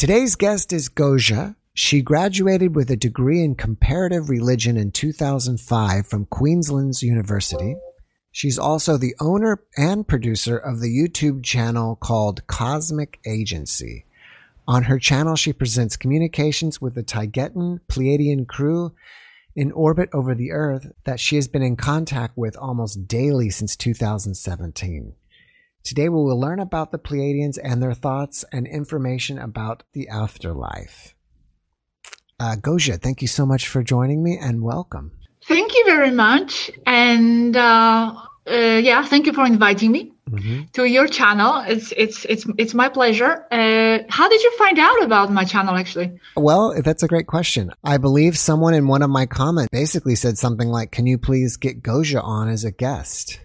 Today's guest is Gosia. She graduated with a degree in comparative religion in 2005 from Queensland's University. She's also the owner and producer of the YouTube channel called Cosmic Agency. On her channel, she presents communications with the Taygetan Pleiadian crew in orbit over the Earth that she has been in contact with almost daily since 2017. Today, we will learn about the Pleiadians and their thoughts and information about the afterlife. Uh, Gosia, thank you so much for joining me and welcome. Thank you very much. And uh, uh, yeah, thank you for inviting me mm-hmm. to your channel. It's it's it's it's my pleasure. Uh, how did you find out about my channel actually? Well, that's a great question. I believe someone in one of my comments basically said something like, "Can you please get Gosia on as a guest?"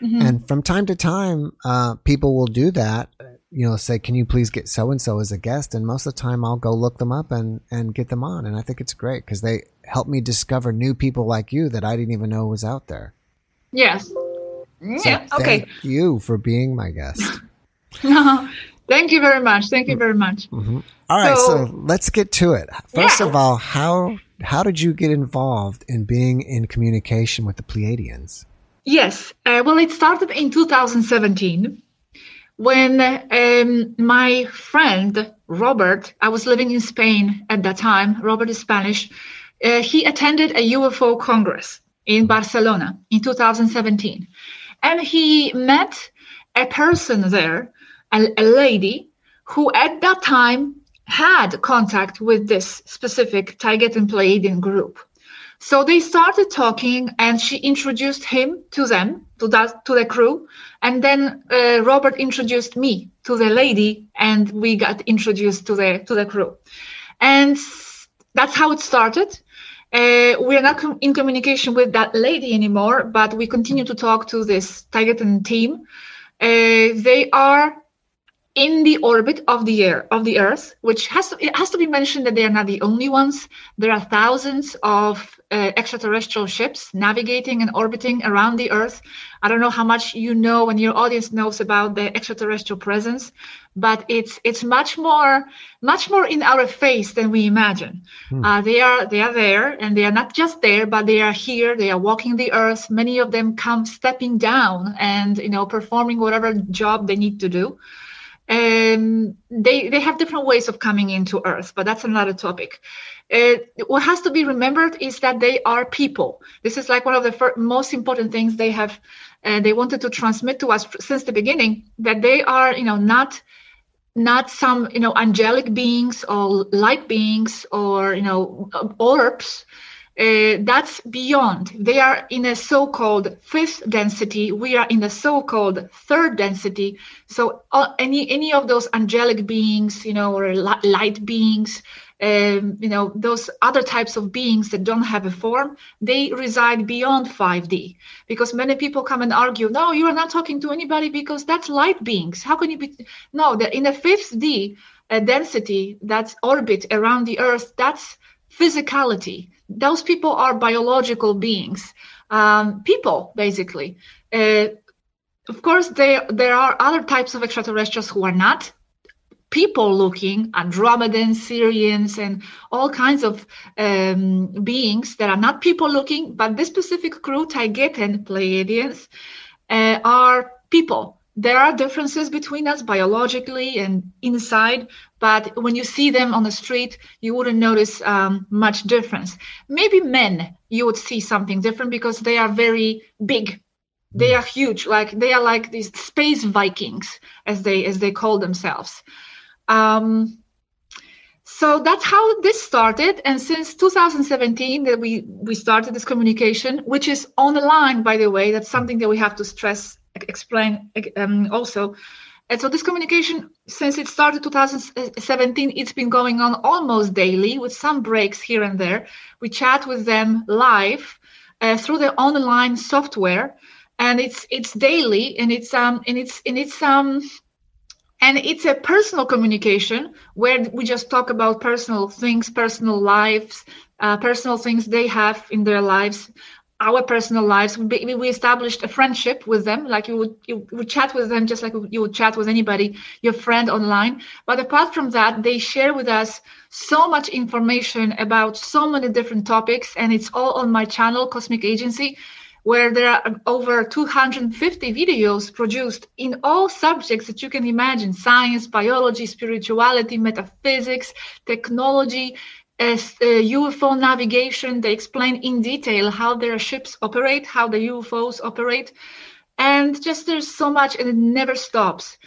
Mm-hmm. And from time to time, uh, people will do that. You know, say, "Can you please get so and so as a guest?" And most of the time, I'll go look them up and and get them on. And I think it's great because they help me discover new people like you that I didn't even know was out there. Yes. So yeah. Okay. Thank you for being my guest. no, thank you very much. Thank you very much. Mm-hmm. All right, so, so, let's get to it. First yeah. of all, how how did you get involved in being in communication with the Pleiadians? Yes, uh, well, it started in 2017 when um, my friend Robert, I was living in Spain at that time. Robert is Spanish. Uh, he attended a UFO Congress in Barcelona in 2017 and he met a person there, a, a lady who at that time had contact with this specific Taygetan Pleiadian group. So they started talking, and she introduced him to them, to that, to the crew, and then uh, Robert introduced me to the lady, and we got introduced to the to the crew, and that's how it started. Uh, we are not com- in communication with that lady anymore, but we continue to talk to this Taygetan team. Uh, they are in the orbit of the air of the Earth, which has to, it has to be mentioned that they are not the only ones. There are thousands of uh, extraterrestrial ships navigating and orbiting around the Earth. I don't know how much you know and your audience knows about the extraterrestrial presence, but it's it's much more much more in our face than we imagine. Hmm. Uh, they are they are there, and they are not just there, but they are here. They are walking the Earth. Many of them come stepping down and you know performing whatever job they need to do. And they they have different ways of coming into Earth, but that's another topic. Uh, what has to be remembered is that they are people. This is like one of the most important things they have. Uh, they wanted to transmit to us since the beginning that they are, you know, not not some you know angelic beings or light beings or you know orbs uh, that's beyond. They are in a so-called fifth density. We are in a so-called third density. So uh, any any of those angelic beings, you know, or light beings, um, you know, those other types of beings that don't have a form, they reside beyond 5D. Because many people come and argue, no, you are not talking to anybody because that's light beings. How can you be? No, they're in a fifth D uh, density that's orbit around the Earth. That's physicality those people are biological beings, um, people basically. Uh, of course, there there are other types of extraterrestrials who are not people looking andromedans Sirians and all kinds of um, beings that are not people looking but this specific crew Taygetan pleiadians uh, are people there are differences between us biologically and inside, but when you see them on the street, you wouldn't notice um, much difference. Maybe men, you would see something different because they are very big. They are huge, like they are like these space Vikings, as they as they call themselves. Um, so that's how this started, and since 2017 that we we started this communication, which is on the line, by the way. That's something that we have to stress explain um, also. And so this communication, since it started 2017, it's been going on almost daily with some breaks here and there. We chat with them live uh, through the online software, and it's it's daily, and it's um and it's and it's um and it's a personal communication where we just talk about personal things, personal lives, uh, personal things they have in their lives our personal lives. We, we established a friendship with them, like you would you would chat with them just like you would chat with anybody, your friend online. But apart from that, they share with us so much information about so many different topics, and it's all on my channel, Cosmic Agency, where there are over 250 videos produced in all subjects that you can imagine: science, biology, spirituality, metaphysics, technology as UFO navigation. They explain in detail how their ships operate, how the UFOs operate, and just there's so much, and it never stops.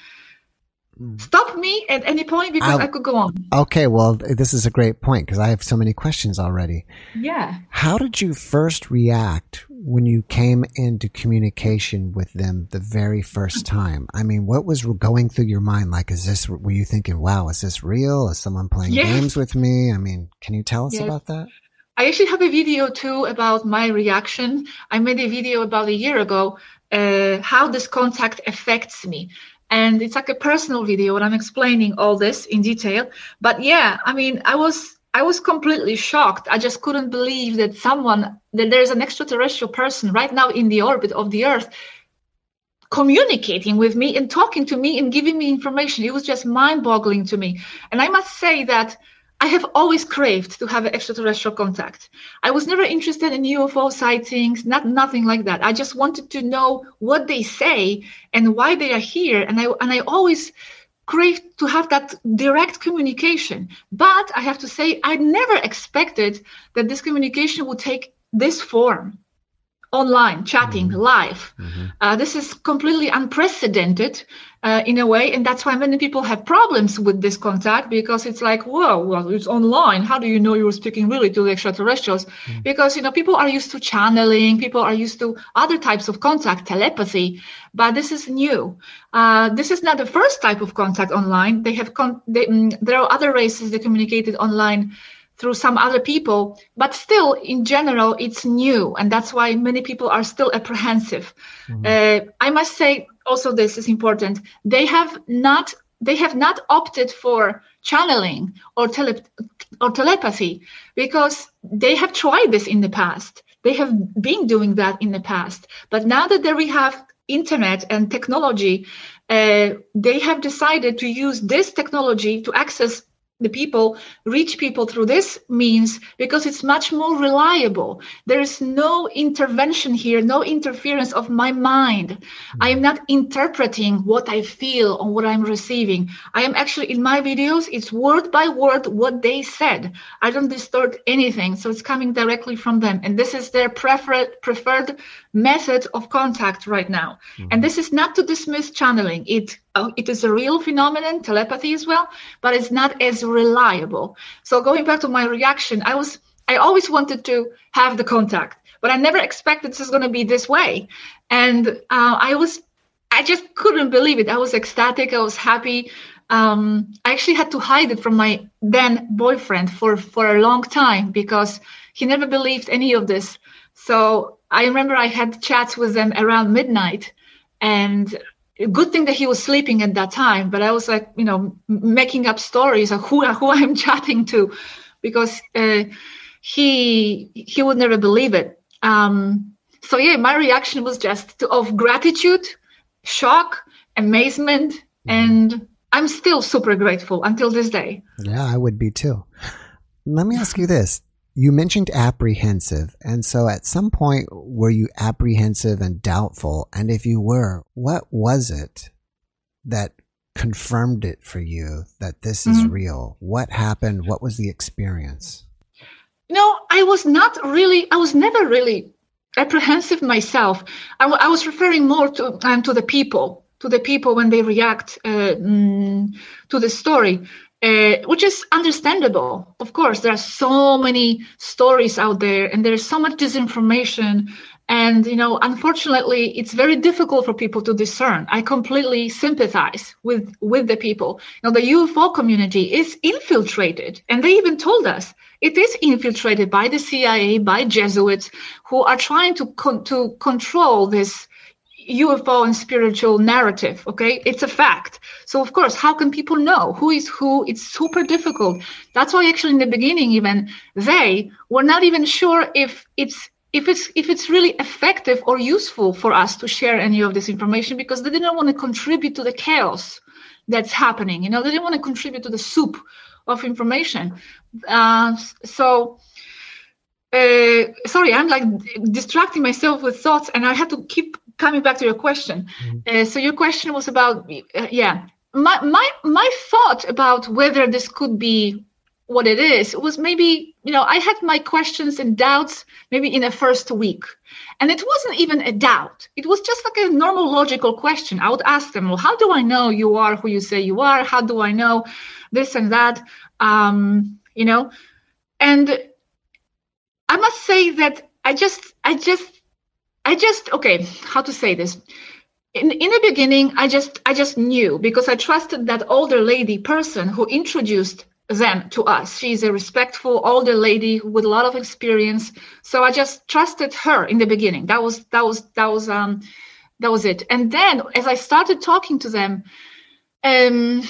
Stop me at any point because I'll, I could go on. Okay, well, this is a great point because I have so many questions already. Yeah. How did you first react when you came into communication with them the very first time? I mean, what was going through your mind? Like, is this, were you thinking, wow, is this real? Is someone playing yes. games with me? I mean, can you tell us yes. about that? I actually have a video too about my reaction. I made a video about a year ago, uh, how this contact affects me. And it's like a personal video and I'm explaining all this in detail. But yeah, I mean, I was I was completely shocked. I just couldn't believe that someone, that there's an extraterrestrial person right now in the orbit of the Earth communicating with me and talking to me and giving me information. It was just mind boggling to me. And I must say that I have always craved to have extraterrestrial contact. I was never interested in UFO sightings, not nothing like that. I just wanted to know what they say and why they are here. And I and I always great to have that direct communication. But I have to say, I never expected that this communication would take this form online, chatting, mm-hmm. live. Mm-hmm. Uh, this is completely unprecedented uh, in a way. And that's why many people have problems with this contact because it's like, whoa, well, it's online. How do you know you're speaking really to the extraterrestrials? Mm-hmm. Because, you know, people are used to channeling, people are used to other types of contact, telepathy, but this is new. Uh, this is not the first type of contact online. They have, con- they, mm, there are other races that communicated online through some other people, but still, in general, it's new, and that's why many people are still apprehensive. Mm-hmm. Uh, I must say, also, this is important. They have not they have not opted for channeling or tele- or telepathy because they have tried this in the past. They have been doing that in the past, but now that we have internet and technology, uh, they have decided to use this technology to access the people reach people through this means because it's much more reliable. There is no intervention here no interference of my mind. I am not interpreting what i feel or what i'm receiving. I am actually in my videos it's word by word what they said. I don't distort anything so it's coming directly from them. And this is their preferred preferred method of contact right now. Mm-hmm. and this is not to dismiss channeling. It it is a real phenomenon, telepathy as well, but it's not as reliable. So going back to my reaction, I was I always wanted to have the contact, but I never expected this was going to be this way, and uh, I was I just couldn't believe it. I was ecstatic. I was happy. Um, I actually had to hide it from my then boyfriend for for a long time because he never believed any of this. So I remember I had chats with them around midnight, and good thing that he was sleeping at that time but i was like you know making up stories of who, who i'm chatting to because uh, he he would never believe it. Um, so yeah my reaction was just to, of gratitude shock amazement mm-hmm. and i'm still super grateful until this day. Yeah i would be too. Let me ask you this you mentioned apprehensive. And so at some point, were you apprehensive and doubtful? And if you were, what was it that confirmed it for you that this is mm-hmm. real? What happened? What was the experience? No, I was not really, I was never really apprehensive myself. I, w- I was referring more to, um, to the people, to the people when they react uh, mm, to the story uh, which is understandable. Of course, there are so many stories out there, and there's so much disinformation. And you know, unfortunately, it's very difficult for people to discern. I completely sympathize with with the people. You know, the UFO community is infiltrated, and they even told us it is infiltrated by the CIA, by Jesuits, who are trying to con- to control this UFO and spiritual narrative. Okay, it's a fact. So of course, how can people know who is who? It's super difficult. That's why actually in the beginning, even they were not even sure if it's if it's if it's really effective or useful for us to share any of this information because they didn't want to contribute to the chaos that's happening. You know, they didn't want to contribute to the soup of information. Uh, so. Uh, sorry, I'm like distracting myself with thoughts, and I had to keep coming back to your question. Mm-hmm. Uh, so your question was about, uh, yeah, my my my thought about whether this could be what it is was maybe you know i had my questions and doubts maybe in the first week. And it wasn't even a doubt. It was just like a normal logical question. I would ask them well how do i know you are who you say you are? How do i know this and that? Um, you know? And i must say that i just i just i just okay how to say this in, in the beginning i just i just knew because i trusted that older lady person who introduced them to us. She's a respectful older lady with a lot of experience. So I just trusted her in the beginning. That was that was that was um that was it. And then as I started talking to them, um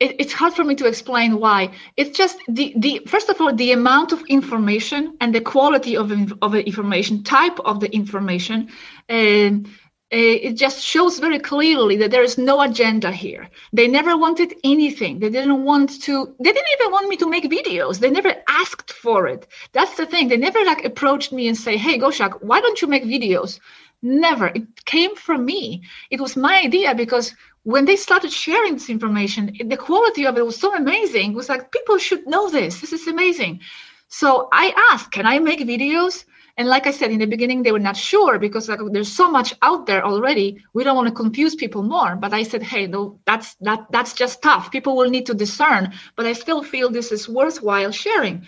it, it's hard for me to explain why. It's just the the first of all the amount of information and the quality of of the information, type of the information. Um, it just shows very clearly that there is no agenda here. They never wanted anything. They didn't want to, they didn't even want me to make videos. They never asked for it. That's the thing. They never like approached me and say, Hey, Goshak, why don't you make videos? Never. It came from me. It was my idea because when they started sharing this information, the quality of it was so amazing. It was like, people should know this. This is amazing. So I asked, can I make videos? And like I said in the beginning, they were not sure because like, there's so much out there already. We don't want to confuse people more. But I said, hey, no, that's that that's just tough. People will need to discern. But I still feel this is worthwhile sharing.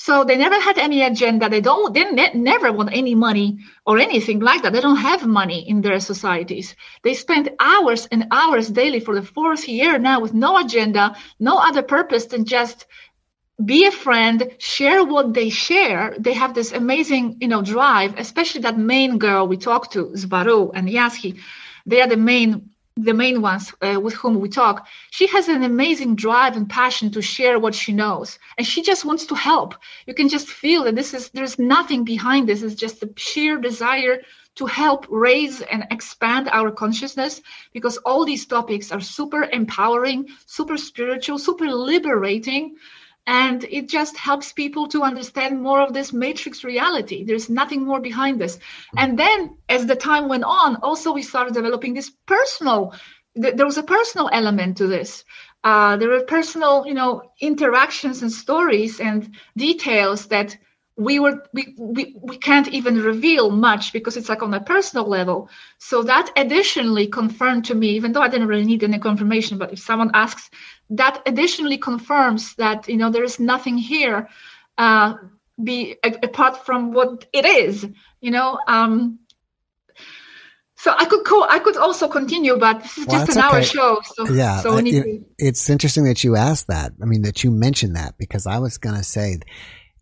So they never had any agenda. They don't. They ne- never want any money or anything like that. They don't have money in their societies. They spend hours and hours daily for the fourth year now with no agenda, no other purpose than just be a friend share what they share they have this amazing you know drive especially that main girl we talked to Swaruu and Yazhi they are the main the main ones uh, with whom we talk she has an amazing drive and passion to share what she knows. And she just wants to help. You can just feel that this is there's nothing behind this. It's just a sheer desire to help raise and expand our consciousness because all these topics are super empowering super spiritual super liberating and it just helps people to understand more of this matrix reality. There's nothing more behind this. And then as the time went on also we started developing this personal there was a personal element to this. Uh, there were personal you know interactions and stories and details that we were we, we we can't even reveal much because it's like on a personal level. So that additionally confirmed to me even though i didn't really need any confirmation but if someone asks that additionally confirms that you know there is nothing here uh be apart from what it is you know um so I could co- I could also continue, but this is well, just an okay. hour show. So yeah, so it, to... it's interesting that you asked that. I mean, that you mentioned that because I was going to say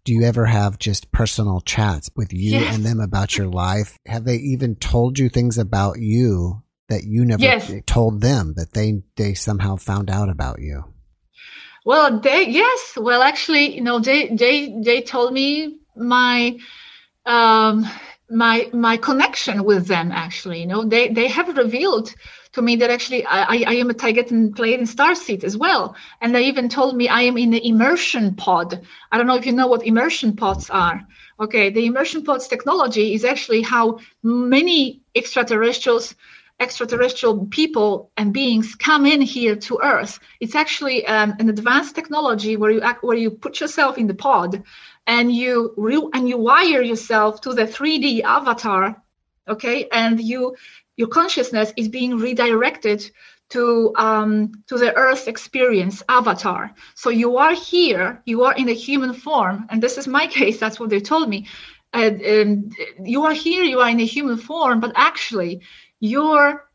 do you ever have just personal chats with you yes. and them about your life? Have they even told you things about you that you never yes. told them that they they somehow found out about you? Well, they yes. Well, actually, you know, they they they told me my um my my connection with them actually you know they they have revealed to me that actually I, I am a Taygetan Pleiadian Starseed as well. And they even told me I am in the immersion pod. I don't know if you know what immersion pods are. Okay, the immersion pods technology is actually how many extraterrestrials, extraterrestrial people and beings come in here to Earth. It's actually um, an advanced technology where you act, where you put yourself in the pod and you re- and you wire yourself to the 3D avatar okay? And you your consciousness is being redirected to um, to the earth experience avatar. So you are here you are in a human form and this is my case that's what they told me. And, and you are here you are in a human form but actually your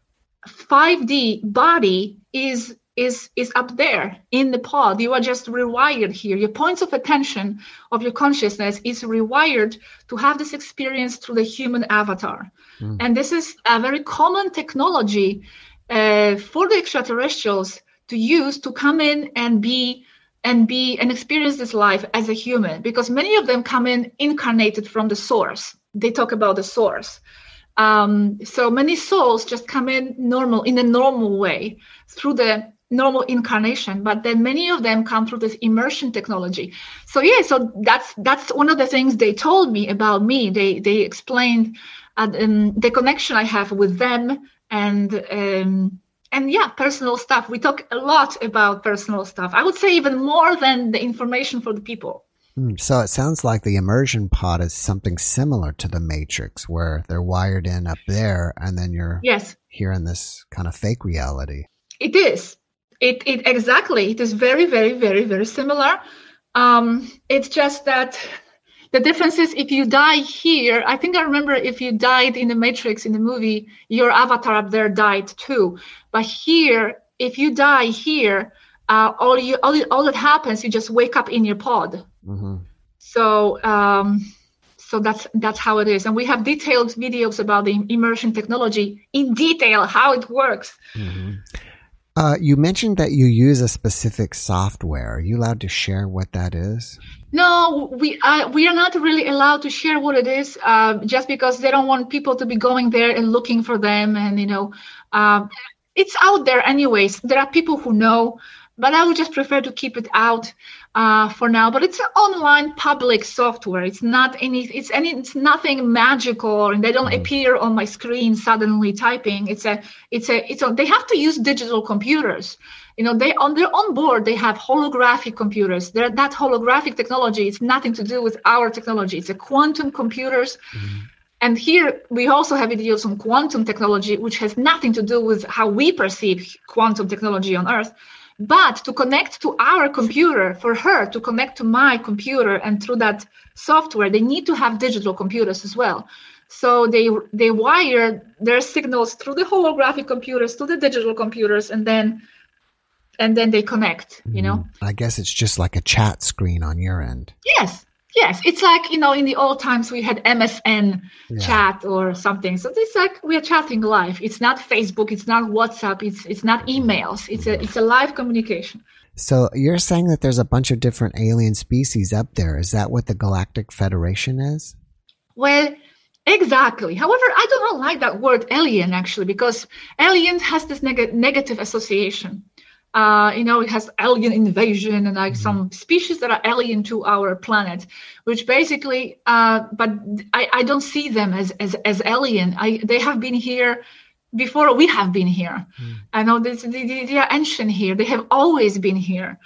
5d body is is is up there in the pod. You are just rewired here. Your points of attention of your consciousness is rewired to have this experience through the human avatar. Mm. And this is a very common technology uh, for the extraterrestrials to use to come in and be and be and experience this life as a human because many of them come in incarnated from the source. They talk about the source um, so many souls just come in normal in a normal way through the normal incarnation but then many of them come through this immersion technology. So yeah so that's that's one of the things they told me about me. They they explained uh, um, the connection i have with them and um, and yeah personal stuff. We talk a lot about personal stuff. I would say even more than the information for the people so it sounds like the immersion pod is something similar to the matrix where they're wired in up there and then you're yes here in this kind of fake reality it is it, it exactly. It is very, very, very, very similar. Um, it's just that the difference is if you die here, I think I remember if you died in the Matrix in the movie, your avatar up there died too. But here, if you die here, uh, all you all, all that happens, you just wake up in your pod. Mm-hmm. So um, so that's that's how it is, and we have detailed videos about the immersion technology in detail how it works. Mm-hmm. Uh, you mentioned that you use a specific software. Are you allowed to share what that is? No, we uh, we are not really allowed to share what it is, uh, just because they don't want people to be going there and looking for them. And you know, um, it's out there anyways. There are people who know, but I would just prefer to keep it out uh, for now. But it's an online public software. It's not any. It's any. It's nothing magical, and they don't mm. appear on my screen suddenly typing. It's a. It's a. It's a. They have to use digital computers. You know, they on their on board they have holographic computers. They're, that holographic technology it's nothing to do with our technology. It's a quantum computers. Mm. And here we also have videos on quantum technology, which has nothing to do with how we perceive quantum technology on Earth but to connect to our computer, for her to connect to my computer and through that software, they need to have digital computers as well. So they they wire their signals through the holographic computers to the digital computers, and then and then they connect. You know. Mm-hmm. I guess it's just like a chat screen on your end. Yes, Yes, it's like you know in the old times we had MSN yeah. chat or something. So it's like we are chatting live. It's not Facebook. It's not WhatsApp. It's it's not emails. It's a it's a live communication. So you're saying that there's a bunch of different alien species up there. Is that what the Galactic Federation is? Well, exactly. However, I don't like that word alien actually because alien has this neg- negative association uh, you know, it has alien invasion and like mm-hmm. some species that are alien to our planet, which basically, uh, but I, I don't see them as, as, as alien. I, they have been here before we have been here. Mm. I know this, they, they are ancient here. They have always been here.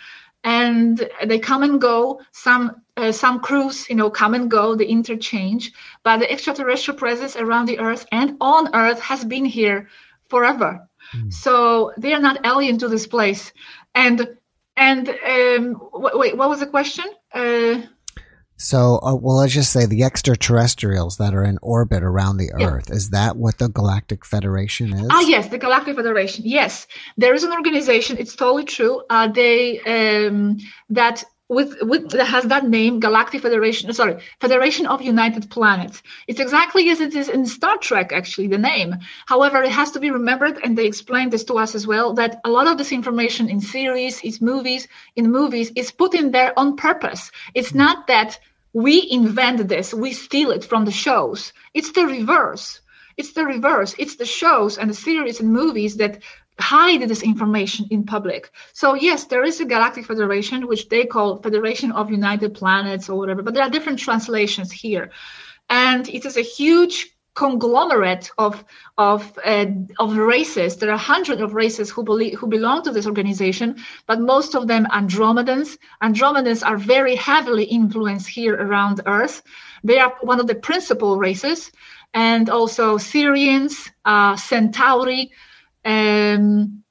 And they come and go. Some uh, some crews, you know, come and go. They interchange, but the extraterrestrial presence around the Earth and on Earth has been here forever Mm. So they are not alien to this place. And and um, wait, what was the question? Uh, so, uh, well, let's just say the extraterrestrials that are in orbit around the yeah. Earth. Is that what the Galactic Federation is? Ah, yes, the Galactic Federation. Yes, there is an organization. It's totally true. Uh, they um, that with, with has that name galactic federation sorry federation of united planets. It's exactly as it is in star trek actually the name. However it has to be remembered and they explained this to us as well that a lot of this information in series is movies in movies is put in there on purpose. It's mm-hmm. not that we invent this we steal it from the shows. It's the reverse. It's the reverse. It's the shows and the series and movies that hide this information in public. So yes, there is a galactic federation, which they call Federation of United Planets or whatever, but there are different translations here, and it is a huge conglomerate of of uh, of races. There are hundreds of races who believe who belong to this organization, but most of them Andromedans. Andromedans are very heavily influenced here around Earth. They are one of the principal races, and also Sirians, uh, Centauri um,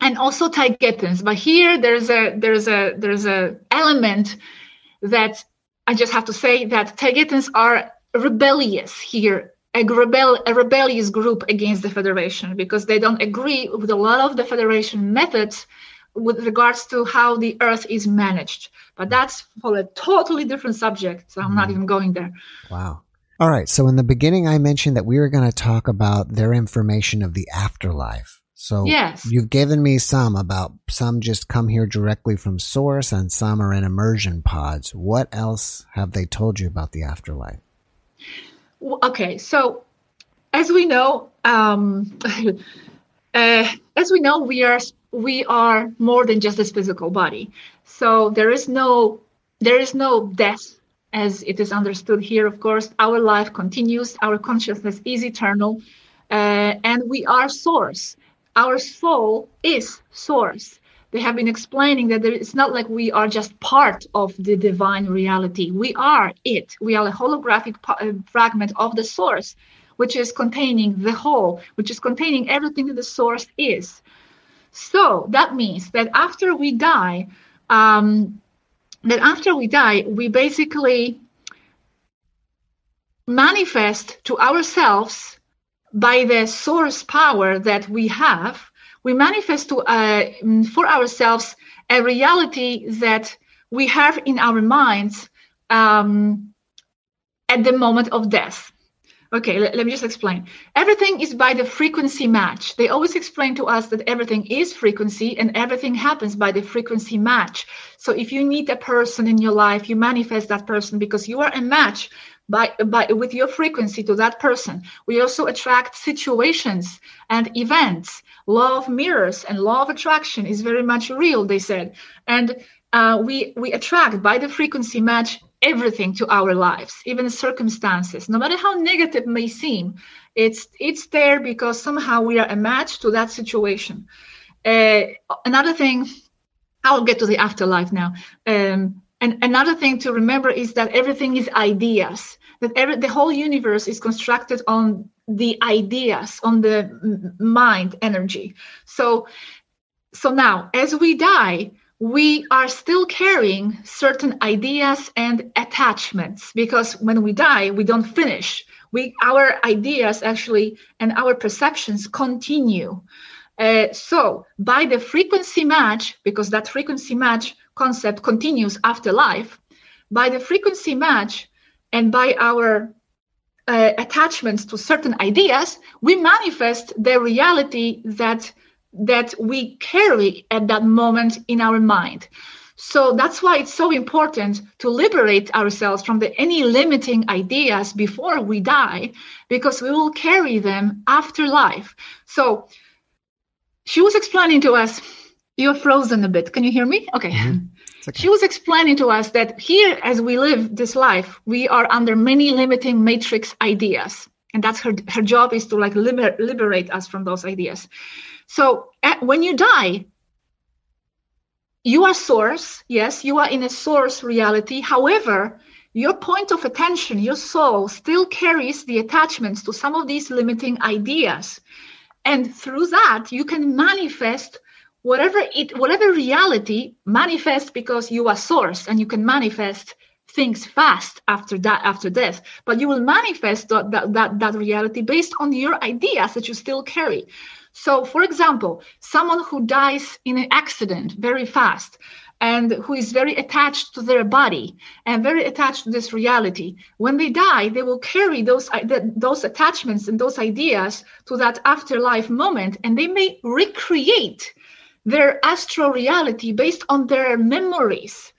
and also Taygetans. But here there's a there's a there's a element that I just have to say that Taygetans are rebellious here. A, rebel, a rebellious group against the Federation because they don't agree with a lot of the Federation methods with regards to how the Earth is managed. But that's for a totally different subject. So I'm mm. not even going there. Wow. All right. So in the beginning, I mentioned that we were going to talk about their information of the afterlife. So Yes. you've given me some about some just come here directly from source and some are in immersion pods. What else have they told you about the afterlife? Okay, so as we know, um, uh, as we know, we are we are more than just this physical body. So there is no there is no death as it is understood here. Of course, our life continues. Our consciousness is eternal, uh, and we are source. Our soul is source. They have been explaining that there, it's not like we are just part of the divine reality. We are it. We are a holographic uh, fragment of the source, which is containing the whole, which is containing everything that the source is. So that means that after we die, um, that after we die, we basically manifest to ourselves by the source power that we have. We manifest to uh, mm, for ourselves a reality that we have in our minds um, at the moment of death. Okay, let, let me just explain. Everything is by the frequency match. They always explain to us that everything is frequency and everything happens by the frequency match. So if you meet a person in your life, you manifest that person because you are a match by, by with your frequency to that person. We also attract situations and events. Law of mirrors and law of attraction is very much real, they said. And uh, we we attract by the frequency match everything to our lives, even circumstances, no matter how negative may seem. It's it's there because somehow we are a match to that situation. Uh, another thing, I'll get to the afterlife now. Um, and another thing to remember is that everything is ideas. That every, the whole universe is constructed on the ideas, on the mind energy. So, so now as we die, we are still carrying certain ideas and attachments because when we die, we don't finish. We our ideas actually and our perceptions continue. Uh, so by the frequency match, because that frequency match concept continues after life, by the frequency match and by our uh, attachments to certain ideas, we manifest the reality that that we carry at that moment in our mind. So that's why it's so important to liberate ourselves from the any limiting ideas before we die, because we will carry them after life. So she was explaining to us, you're frozen a bit. Can you hear me? Okay. Mhm. Okay. She was explaining to us that here, as we live this life, we are under many limiting matrix ideas. And that's her, her job is to like liber- liberate us from those ideas. So at, when you die, you are source. Yes, you are in a source reality. However, your point of attention, your soul still carries the attachments to some of these limiting ideas. And through that, you can manifest whatever it whatever reality manifests because you are source and you can manifest things fast after that after death but you will manifest that, that, that, that reality based on your ideas that you still carry so for example someone who dies in an accident very fast and who is very attached to their body and very attached to this reality when they die they will carry those uh, those attachments and those ideas to that afterlife moment and they may recreate their astral reality based on their memories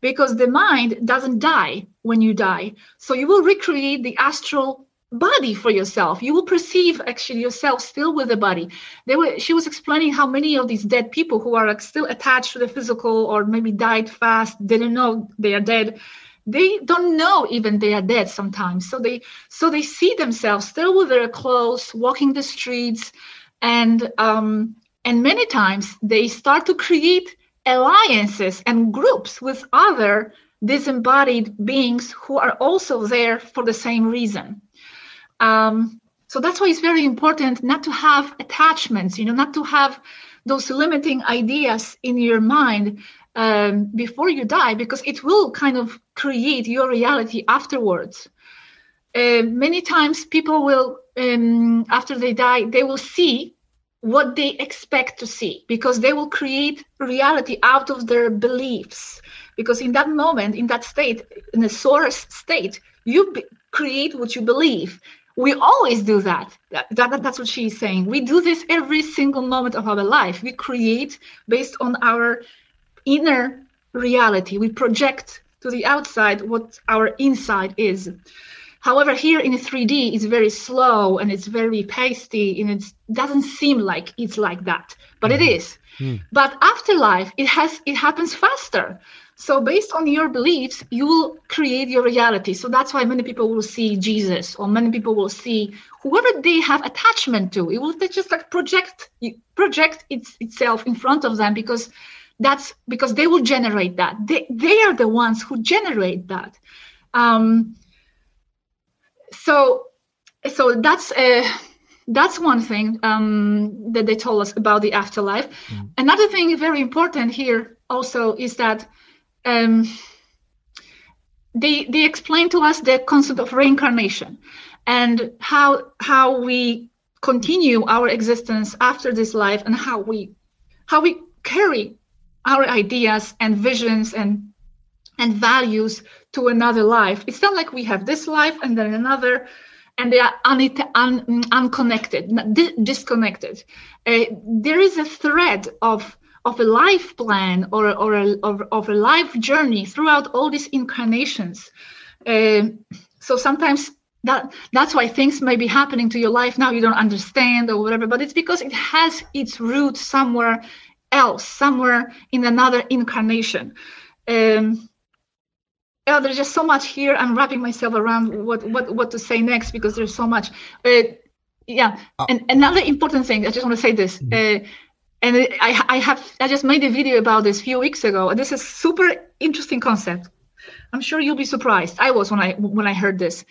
because the mind doesn't die when you die. So you will recreate the astral body for yourself. You will perceive actually yourself still with the body. They were she was explaining how many of these dead people who are like still attached to the physical or maybe died fast didn't know they are dead they don't know even they are dead sometimes. So they so they see themselves still with their clothes walking the streets and um and many times they start to create alliances and groups with other disembodied beings who are also there for the same reason. Um, so that's why it's very important not to have attachments, you know, not to have those limiting ideas in your mind um, before you die, because it will kind of create your reality afterwards. Uh, many times people will, um, after they die, they will see what they expect to see because they will create reality out of their beliefs because in that moment in that state in a source state you be- create what you believe we always do that. That, that. That's what she's saying. We do this every single moment of our life. We create based on our inner reality. We project to the outside what our inside is. However, here in 3D, it's very slow and it's very pasty, and it doesn't seem like it's like that, but it is. Mm. But afterlife, it has it happens faster. So based on your beliefs, you will create your reality. So that's why many people will see Jesus, or many people will see whoever they have attachment to. It will just like project project its, itself in front of them because that's because they will generate that. They they are the ones who generate that. Um, so so that's uh, that's one thing um, that they told us about the afterlife. Mm. Another thing very important here also is that um, they they explain to us the concept of reincarnation and how how we continue our existence after this life and how we how we carry our ideas and visions and and values to another life. It's not like we have this life and then another, and they are un- un- unconnected, disconnected. Uh, there is a thread of of a life plan or or a, of, of a life journey throughout all these incarnations. Uh, so sometimes that that's why things may be happening to your life now you don't understand or whatever, but it's because it has its root somewhere else, somewhere in another incarnation. Um, oh, there's just so much here. I'm wrapping myself around what what what to say next because there's so much. Uh, yeah, uh, and another important thing. I just want to say this. Mm-hmm. Uh, and I, I have I just made a video about this a few weeks ago, this is super interesting concept. I'm sure you'll be surprised. I was when I when I heard this.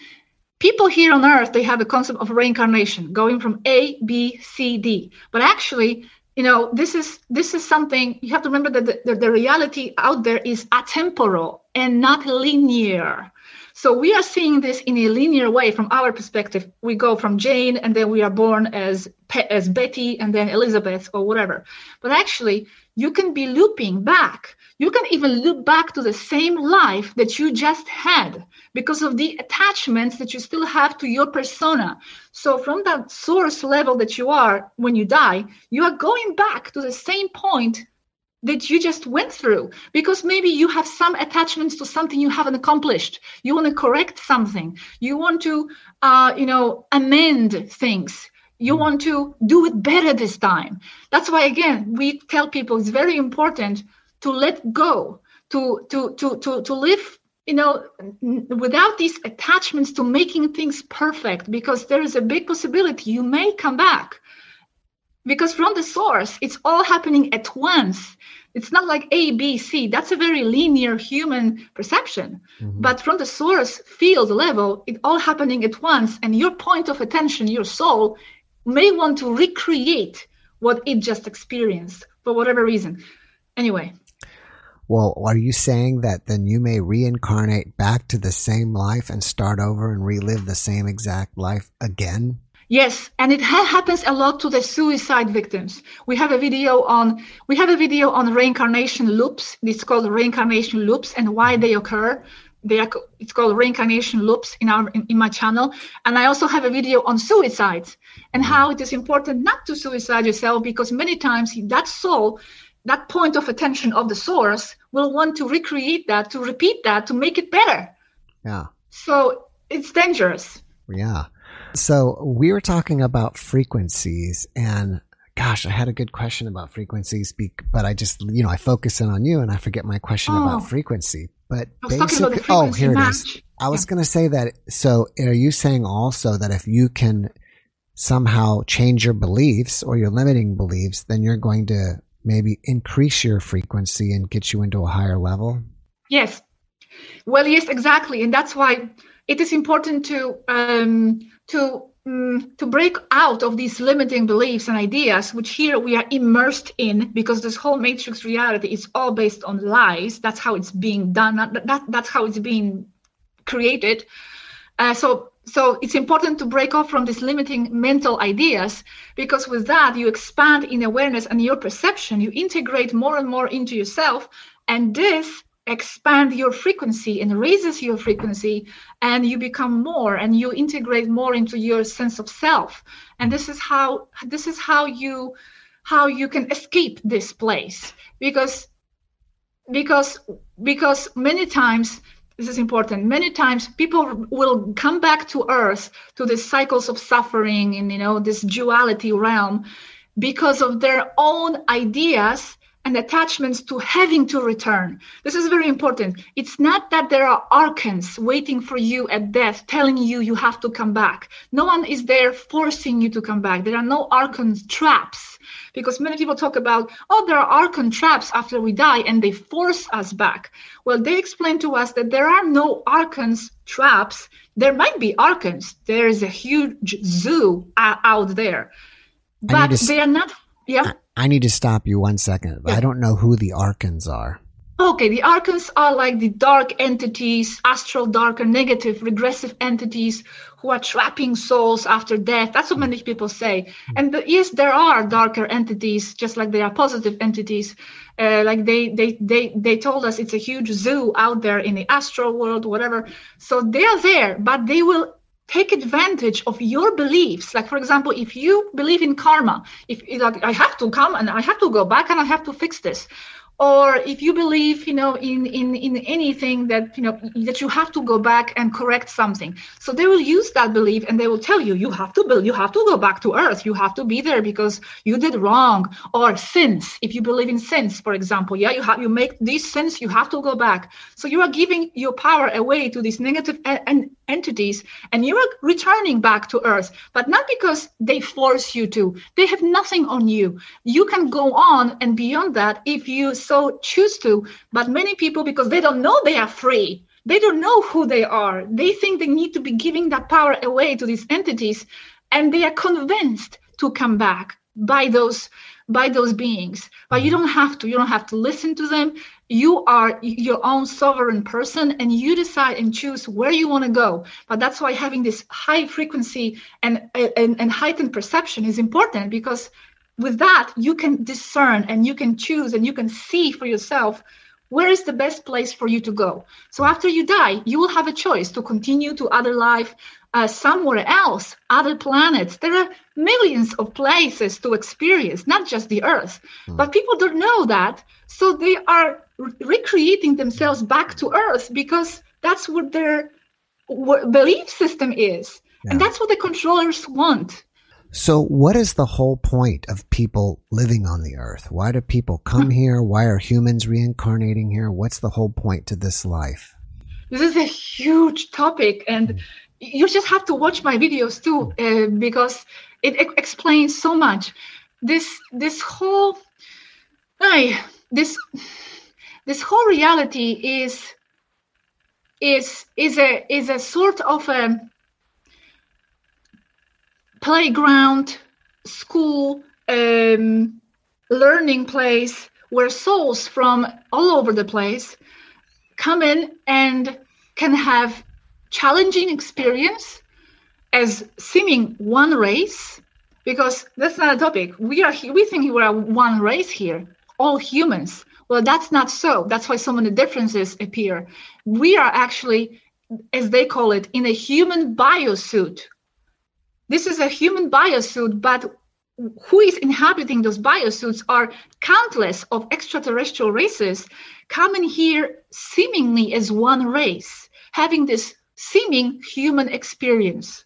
People here on Earth they have a concept of reincarnation, going from A, B, C, D. But actually, you know this is this is something you have to remember that the, the, the, reality out there is atemporal and not linear so we are seeing this in a linear way from our perspective. We go from jane and then we are born as as betty and then elizabeth or whatever. But actually you can be looping back. You can even loop back to the same life that you just had because of the attachments that you still have to your persona. So, from that source level that you are when you die, you are going back to the same point that you just went through. Because maybe you have some attachments to something you haven't accomplished. You want to correct something. You want to uh, you know amend things. You mm. want to do it better this time. That's why again we tell people it's very important to let go to to to to, to live you know without these attachments to making things perfect. Because there is a big possibility you may come back because from the source it's all happening at once. It's not like a b c. That's a very linear human perception. Mm-hmm. but from the source field level it all happening at once and your point of attention your soul may want to recreate what it just experienced for whatever reason. Anyway. Well, are you saying that then you may reincarnate back to the same life and start over and relive the same exact life again? Yes, and it ha- happens a lot to the suicide victims. We have a video on we have a video on reincarnation loops. It's called reincarnation loops and why they occur. They are, it's called reincarnation loops in our in, in my channel. And I also have a video on suicides and how it is important not to suicide yourself because many times that soul that point of attention of the source will want to recreate that, to repeat that, to make it better. Yeah. So it's dangerous. Yeah. So we were talking about frequencies and gosh, I had a good question about frequencies, but I just, you know, I focus in on you and I forget my question oh. about frequency. But basically, oh, here match. it is. I was going to say that. So are you saying also that if you can somehow change your beliefs or your limiting beliefs, then you're going to maybe increase your frequency and get you into a higher level? Yes. Well, yes, exactly, and that's why it is important to um, to um, to break out of these limiting beliefs and ideas, which here we are immersed in, because this whole matrix reality is all based on lies. That's how it's being done. That, that that's how it's being created. Uh, so so it's important to break off from these limiting mental ideas because with that you expand in awareness and your perception you integrate more and more into yourself and this expand your frequency and raises your frequency and you become more and you integrate more into your sense of self. And this is how this is how you how you can escape this place. Because because because many times this is important many times people will come back to earth to the cycles of suffering and you know this duality realm because of their own ideas and attachments to having to return. This is very important. It's not that there are archons waiting for you at death telling you you have to come back. No one is there forcing you to come back. There are no archon traps because many people talk about, oh, there are archon traps after we die and they force us back. Well, they explain to us that there are no archons traps. There might be archons. There is a huge zoo out there, but to, they are not. Yeah. I need to stop you one second. Yeah. I don't know who the archons are. Okay, the archons are like the dark entities, astral dark or negative, regressive entities who are trapping souls after death. That's what many people say. And the, yes, there are darker entities, just like there are positive entities. Uh, like they, they, they, they told us it's a huge zoo out there in the astral world, whatever. So they are there, but they will take advantage of your beliefs. Like for example if you believe in karma if like i have to come and i have to go back and i have to fix this. Or if you believe you know in in in anything that you know that you have to go back and correct something. So they will use that belief and they will tell you you have to build you have to go back to earth. You have to be there because you did wrong. Or sins. If you believe in sins for example yeah you have you make these sins you have to go back. So you are giving your power away to these negative and entities and you are returning back to earth. But not because they force you to. They have nothing on you. You can go on and beyond that if you so choose to. But many people because they don't know they are free. They don't know who they are. They think they need to be giving that power away to these entities and they are convinced to come back by those by those beings. But you mm-hmm. don't have to. You don't have to listen to them you are your own sovereign person and you decide and choose where you want to go. But that's why having this high frequency and, and and heightened perception is important because with that you can discern and you can choose and you can see for yourself where is the best place for you to go. So after you die you will have a choice to continue to other life uh, somewhere else other planets. There are millions of places to experience not just the earth. Mm. but people don't know that so they are re- recreating themselves back to earth because that's what their what belief system is yeah. and that's what the controllers want so, what is the whole point of people living on the earth? Why do people come hmm. here? Why are humans reincarnating here? What's the whole point to this life? This is a huge topic, and you just have to watch my videos too, uh, because it, it, explains so much. This this whole, ay, this this whole reality is is is a is a sort of a playground, school, um, learning place where souls from all over the place come in and can have challenging experience as seeming one race because that's not a topic. We are we think we are one race here all humans. Well that's not so. That's why so many differences appear. We are actually as they call it in a human biosuit. This is a human biosuit, but who is inhabiting those biosuits are countless of extraterrestrial races coming here seemingly as one race, having this seeming human experience.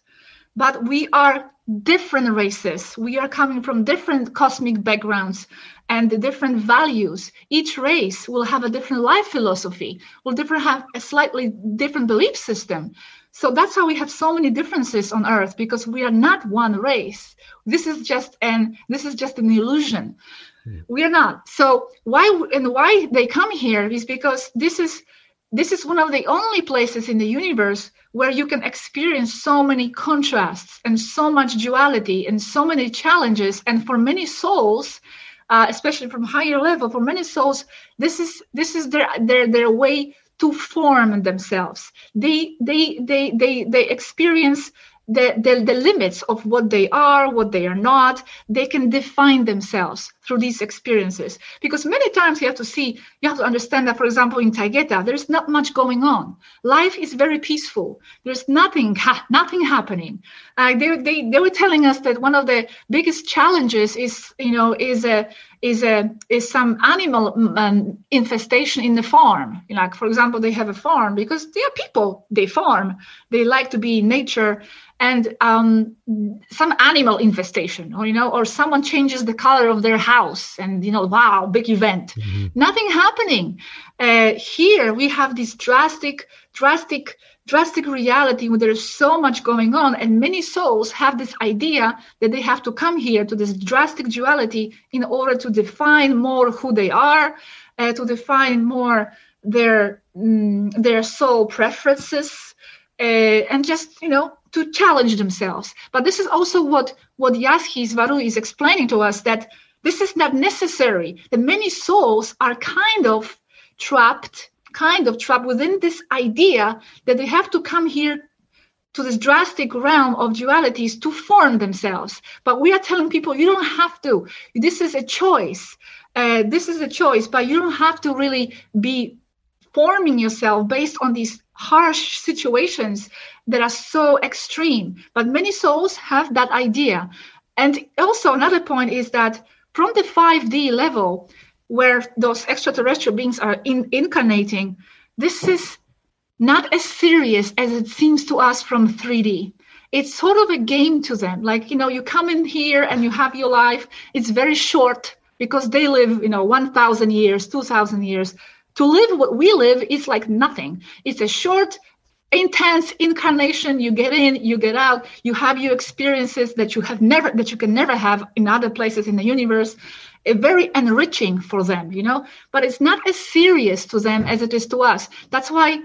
But we are different races. We are coming from different cosmic backgrounds and the different values. Each race will have a different life philosophy, will different have a slightly different belief system. So that's how we have so many differences on Earth because we are not one race. This is just an this is just an illusion. Hmm. We are not. So why and why they come here is because this is this is one of the only places in the universe where you can experience so many contrasts and so much duality and so many challenges and for many souls uh, especially from higher level for many souls this is this is their their their way to form themselves. They they they they they experience the, the, the limits of what they are, what they are not. They can define themselves through these experiences. Because many times you have to see, you have to understand that, for example, in Taygeta, there's not much going on. Life is very peaceful. There's nothing, ha- nothing happening. Uh, they, they, they were telling us that one of the biggest challenges is, you know, is a, is a is some animal um, infestation in the farm. Like for example, they have a farm because they are people. They farm. They like to be in nature, and um, some animal infestation, or you know, or someone changes the color of their house, and you know, wow, big event. Mm-hmm. Nothing happening. Uh, here we have this drastic, drastic drastic reality where there's so much going on and many souls have this idea that they have to come here to this drastic duality in order to define more who they are uh, to define more their mm, their soul preferences uh, and just you know to challenge themselves but this is also what what Yazhi Swaruu is explaining to us that this is not necessary that many souls are kind of trapped kind of trapped within this idea that they have to come here to this drastic realm of dualities to form themselves. But we are telling people you don't have to. This is a choice. Uh, this is a choice, but you don't have to really be forming yourself based on these harsh situations that are so extreme. But many souls have that idea. And also, another point is that from the 5D level, where those extraterrestrial beings are in, incarnating, this is not as serious as it seems to us from 3D. It's sort of a game to them. Like, you know, you come in here and you have your life. It's very short because they live, you know, 1,000 years, 2,000 years. To live what we live is like nothing. It's a short, intense incarnation. You get in, you get out, you have your experiences that you have never, that you can never have in other places in the universe very enriching for them, you know, but it's not as serious to them as it is to us. That's why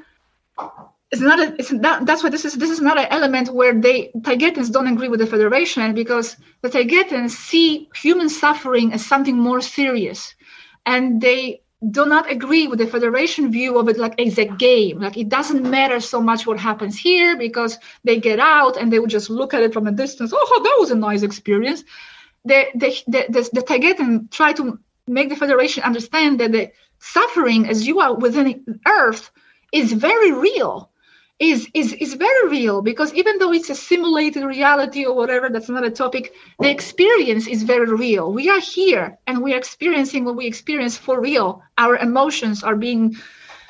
it's not a, it's not, that's why this is this is not an element where they Taygetans don't agree with the Federation because the Taygetans see human suffering as something more serious, and they do not agree with the Federation view of it like as a game. Like it doesn't matter so much what happens here because they get out and they would just look at it from a distance. Oh, that was a nice experience the the the, the, the Taygetan try to make the Federation understand that the suffering as you are within Earth is very real. Is, is is very real because even though it's a simulated reality or whatever, that's not a topic. The experience is very real. We are here and we are experiencing what we experience for real. Our emotions are being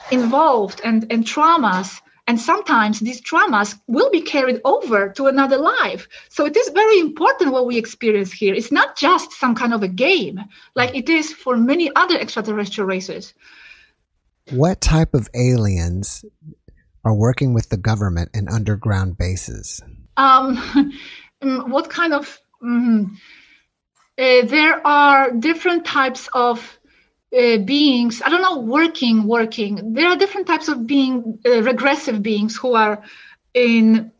involved and, and traumas and sometimes these traumas will be carried over to another life. So it is very important what we experience here. It's not just some kind of a game like it is for many other extraterrestrial races. What type of aliens are working with the government in underground bases? Um, what kind of. Mm, uh, there are different types of uh, beings i don't know working working there are different types of being uh, regressive beings who are in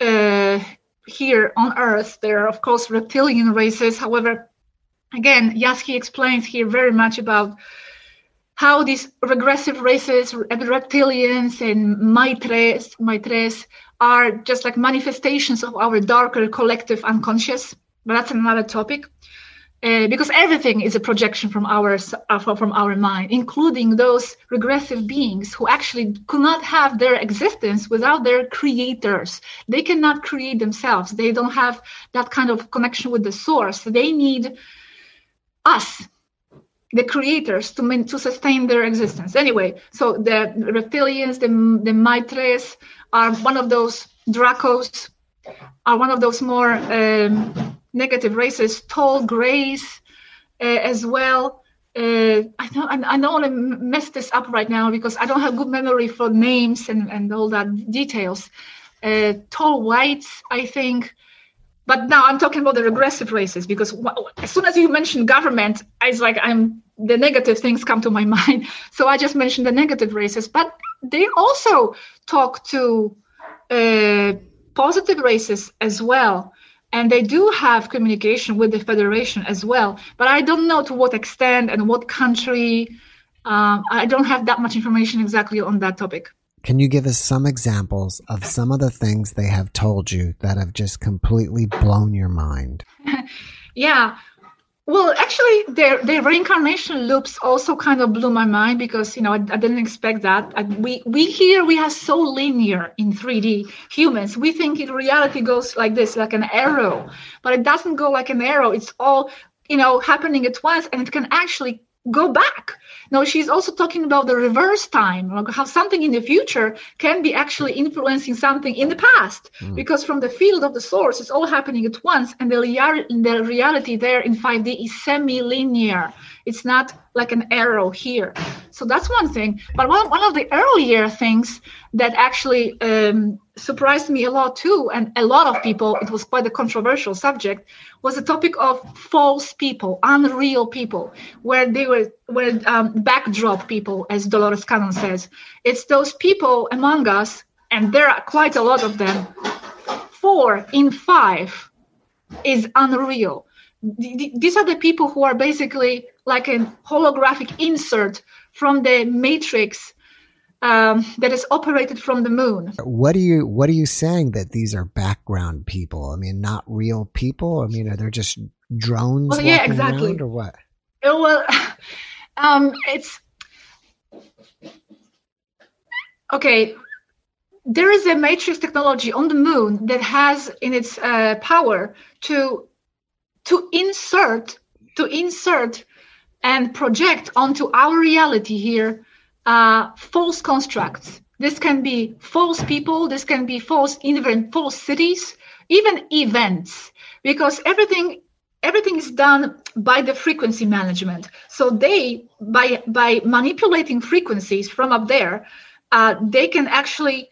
uh, here on earth there are of course reptilian races however again Yazhi explains here very much about how these regressive races reptilians and maitres maitres are just like manifestations of our darker collective unconscious but that's another topic uh, because everything is a projection from our uh, from our mind, including those regressive beings who actually could not have their existence without their creators. They cannot create themselves. They don't have that kind of connection with the source. They need us, the creators, to to sustain their existence. Anyway, so the reptilians, the the maitres, are one of those dracos, are one of those more. Um, negative races, tall grays uh, as well. Uh, I don't, I don't want to mess this up right now because I don't have good memory for names and, and all that details. Uh, tall whites, I think. But now I'm talking about the regressive races because as soon as you mention government, it's like I'm the negative things come to my mind. So I just mentioned the negative races, but they also talk to uh, positive races as well. And they do have communication with the federation as well. But i don't know to what extent and what country um, i don't have that much information exactly on that topic can you give us some examples of some of the things they have told you that have just completely blown your mind yeah well, actually, their their reincarnation loops also kind of blew my mind because you know I, I didn't expect that. I, we we here we are so linear in 3D humans. We think in reality goes like this, like an arrow, but it doesn't go like an arrow. It's all you know happening at once, and it can actually go back. No, she's also talking about the reverse time, like how something in the future can be actually influencing something in the past, mm. because from the field of the source, it's all happening at once, and the, rea- the reality there in 5D is semi-linear. It's not like an arrow here. So that's one thing. But one, one of the earlier things that actually um, surprised me a lot too, and a lot of people, it was quite a controversial subject, was the topic of false people, unreal people, where they were were um, backdrop people, as Dolores Cannon says. It's those people among us, and there are quite a lot of them. Four in five is unreal. These are the people who are basically like a holographic insert from the matrix um, that is operated from the moon. What are you What are you saying that these are background people? I mean, not real people. I mean, are they just drones? Well, yeah, exactly. or what? Oh, well, um, it's okay. There is a matrix technology on the moon that has in its uh, power to to insert to insert and project onto our reality here uh, false constructs. This can be false people, this can be false, even false cities, even events, because everything everything is done by the frequency management. So they, by by manipulating frequencies from up there, uh, they can actually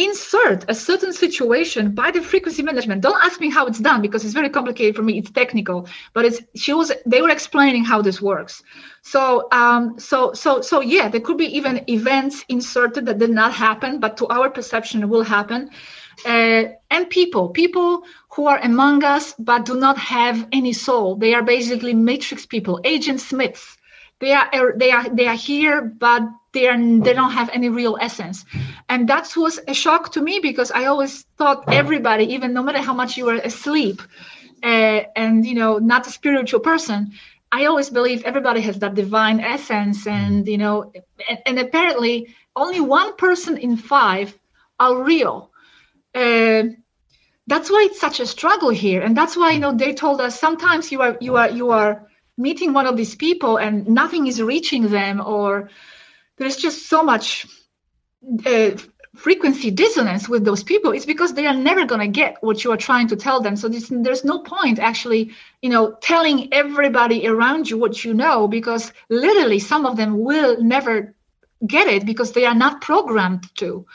insert a certain situation by the frequency management. Don't ask me how it's done because it's very complicated for me. It's technical. But it's she was they were explaining how this works. So um so so so yeah there could be even events inserted that did not happen but to our perception will happen. Uh, and people people who are among us but do not have any soul. They are basically matrix people agent smiths they are they are they are here but they are they don't have any real essence. And that was a shock to me because i always thought everybody even no matter how much you were asleep uh, and you know not a spiritual person i always believe everybody has that divine essence and you know and, and apparently only one person in five are real. Uh, that's why it's such a struggle here. And that's why you know they told us sometimes you are you are you are meeting one of these people and nothing is reaching them or there's just so much uh, frequency dissonance with those people it's because they are never going to get what you are trying to tell them so this, there's no point actually you know telling everybody around you what you know because literally some of them will never get it because they are not programmed to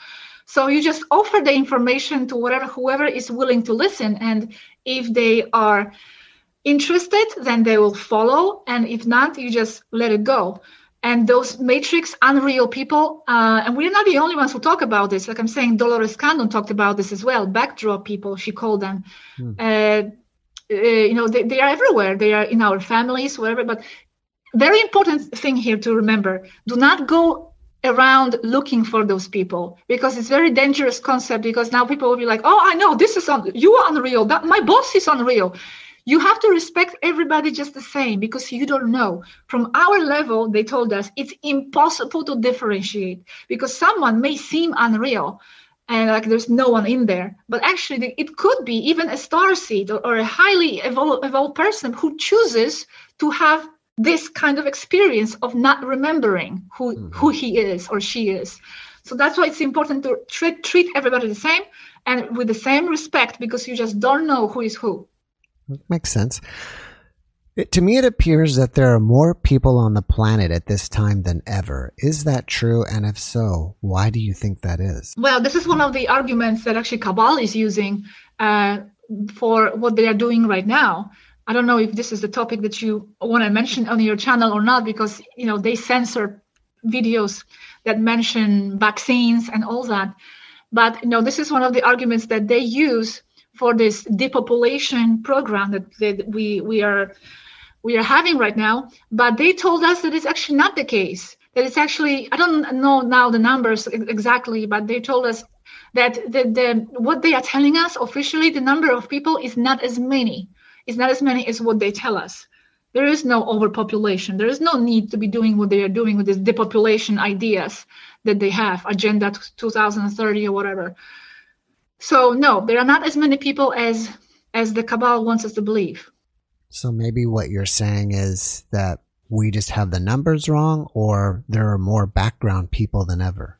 so you just offer the information to whatever whoever is willing to listen and if they are interested, then they will follow. And if not, you just let it go. And those matrix unreal people, uh, and we're not the only ones who talk about this. Like I'm saying, Dolores Cannon talked about this as well. Backdrop people, she called them. Hmm. Uh, uh, you know, they, they are everywhere. They are in our families, whatever. But very important thing here to remember: do not go around looking for those people because it's very dangerous concept because now people will be like oh i know this is un- you are unreal that my boss is unreal you have to respect everybody just the same because you don't know. From our level, they told us it's impossible to differentiate because someone may seem unreal and like there's no one in there but actually it could be even a star seed or, or a highly evolved, evolved person who chooses to have this kind of experience of not remembering who mm-hmm. who he is or she is so that's why it's important to treat, treat everybody the same and with the same respect because you just don't know who is who Makes sense. It, to me, it appears that there are more people on the planet at this time than ever. Is that true? And if so, why do you think that is? Well, this is one of the arguments that actually Cabal is using uh, for what they are doing right now. I don't know if this is the topic that you want to mention on your channel or not, because you know they censor videos that mention vaccines and all that. But you know, this is one of the arguments that they use for this depopulation program that, that we we are we are having right now but they told us that it's actually not the case that it's actually i don't know now the numbers exactly but they told us that the, the what they are telling us officially the number of people is not as many it's not as many as what they tell us There is no overpopulation. There is no need to be doing what they are doing with these depopulation ideas that they have, Agenda 2030 or whatever. So no, there are not as many people as as the cabal wants us to believe. So maybe what you're saying is that we just have the numbers wrong, or there are more background people than ever.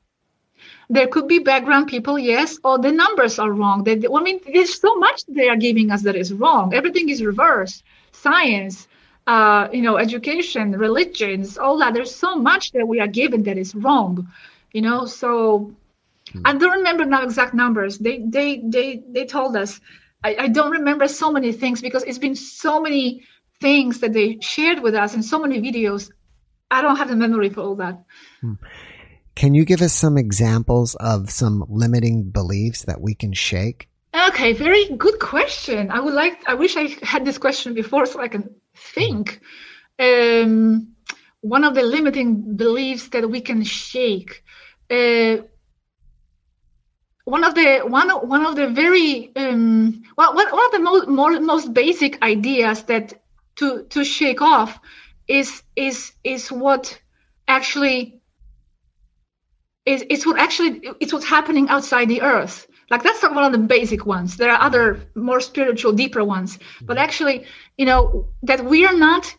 There could be background people, yes, or the numbers are wrong. They, I mean, there's so much they are giving us that is wrong. Everything is reversed. Science, uh, you know, education, religions, all that. There's so much that we are given that is wrong, you know. So. I don't remember now exact numbers. They they they they told us. I, I don't remember so many things because it's been so many things that they shared with us and so many videos. I don't have the memory for all that. Hmm. Can you give us some examples of some limiting beliefs that we can shake? Okay, very good question. I would like, I wish I had this question before so I can think. Um, one of the limiting beliefs that we can shake. Uh, one of the one one of the very um, well one, one of the most more, most basic ideas that to to shake off is is is what actually is it's what actually it's what's happening outside the earth. Like that's not one of the basic ones. There are other more spiritual deeper ones. But actually you know that we are not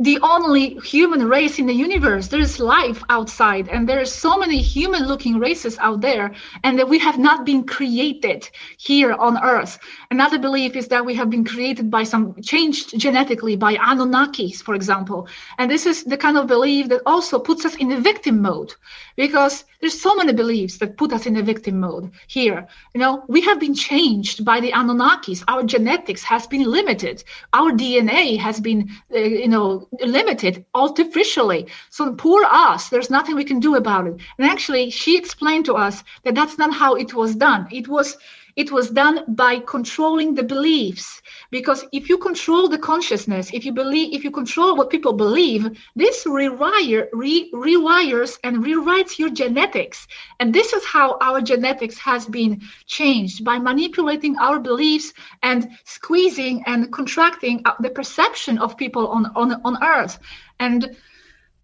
the only human race in the universe. There is life outside, and there are so many human looking races out there, and that we have not been created here on Earth. Another belief is that we have been created by some changed genetically by Anunnakis, for example. And this is the kind of belief that also puts us in the victim mode because there's so many beliefs that put us in the victim mode here. You know, we have been changed by the Anunnakis. Our genetics has been limited. Our DNA has been, uh, you know, limited artificially. So poor us, there's nothing we can do about it. And actually, she explained to us that that's not how it was done. It was it was done by controlling the beliefs. Because if you control the consciousness, if you believe, if you control what people believe, this rewire, re, rewires and rewrites your genetics. And this is how our genetics has been changed by manipulating our beliefs and squeezing and contracting uh, the perception of people on, on, on earth. And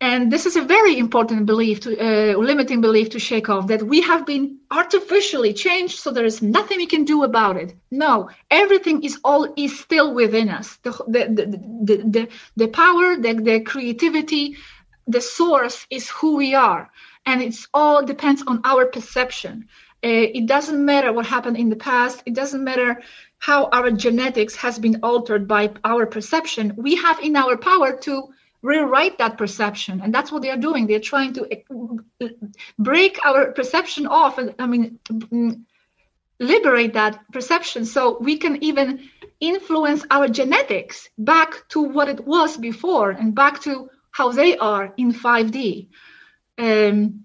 and this is a very important belief, to, uh, limiting belief to shake off that we have been artificially changed, so there is nothing we can do about it. No, everything is all is still within us. The the the the, the, the power, the, the creativity, the source is who we are, and it's all depends on our perception. Uh, it doesn't matter what happened in the past. It doesn't matter how our genetics has been altered by our perception. We have in our power to rewrite that perception. And that's what they are doing. They're trying to eh, break our perception off and i mean liberate that perception so we can even influence our genetics back to what it was before and back to how they are in 5d um,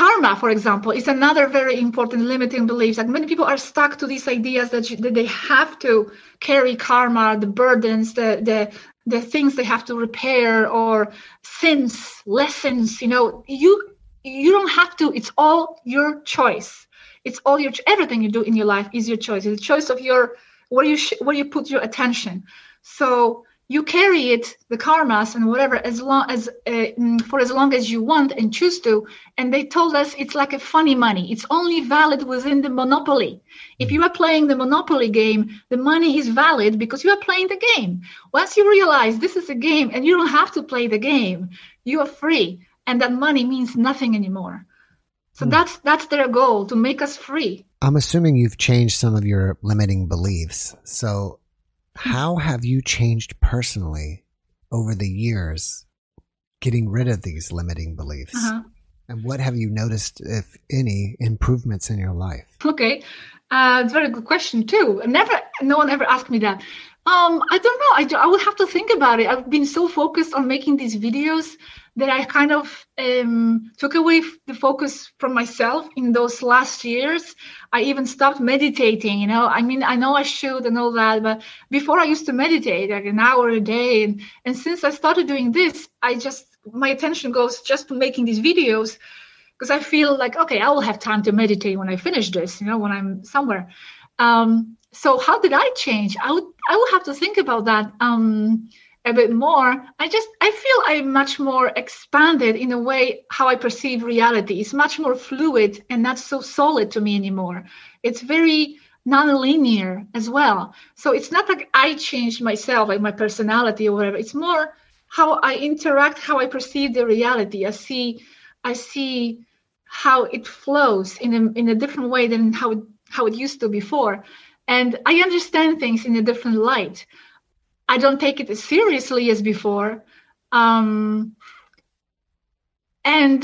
karma, for example, is another very important limiting belief. Like many people are stuck to these ideas that, you, that they have to carry karma, the burdens, the the the things they have to repair, or sins, lessons. You know, you you don't have to. It's all your choice. It's all your everything you do in your life is your choice. It's the choice of your where you sh- where you put your attention. So you carry it the karmas and whatever as long as uh, mm, for as long as you want and choose to. And they told us it's like a funny money. It's only valid within the monopoly. If you are playing the monopoly game the money is valid because you are playing the game. Once you realize this is a game and you don't have to play the game you are free. And that money means nothing anymore. So hmm. that's that's their goal to make us free. I'm assuming you've changed some of your limiting beliefs. So how have you changed personally over the years getting rid of these limiting beliefs? Uh-huh. And what have you noticed, if any, improvements in your life? Okay, uh, it's a very good question too. Never, no one ever asked me that. Um, I don't know. I, I would have to think about it. I've been so focused on making these videos that I kind of um, took away the focus from myself in those last years. I even stopped meditating. You know, I mean, I know I should and all that, but before I used to meditate like an hour a day, and and since I started doing this, I just my attention goes just to making these videos because I feel like okay, I will have time to meditate when I finish this. You know, when I'm somewhere. Um, so how did I change? I would I would have to think about that um, a bit more. I just I feel I'm much more expanded in a way how I perceive reality. It's much more fluid and not so solid to me anymore. It's very non-linear as well. So it's not like I changed myself, like my personality or whatever. It's more how I interact, how I perceive the reality. I see I see how it flows in a in a different way than how it, how it used to before and i understand things in a different light i don't take it as seriously as before um, and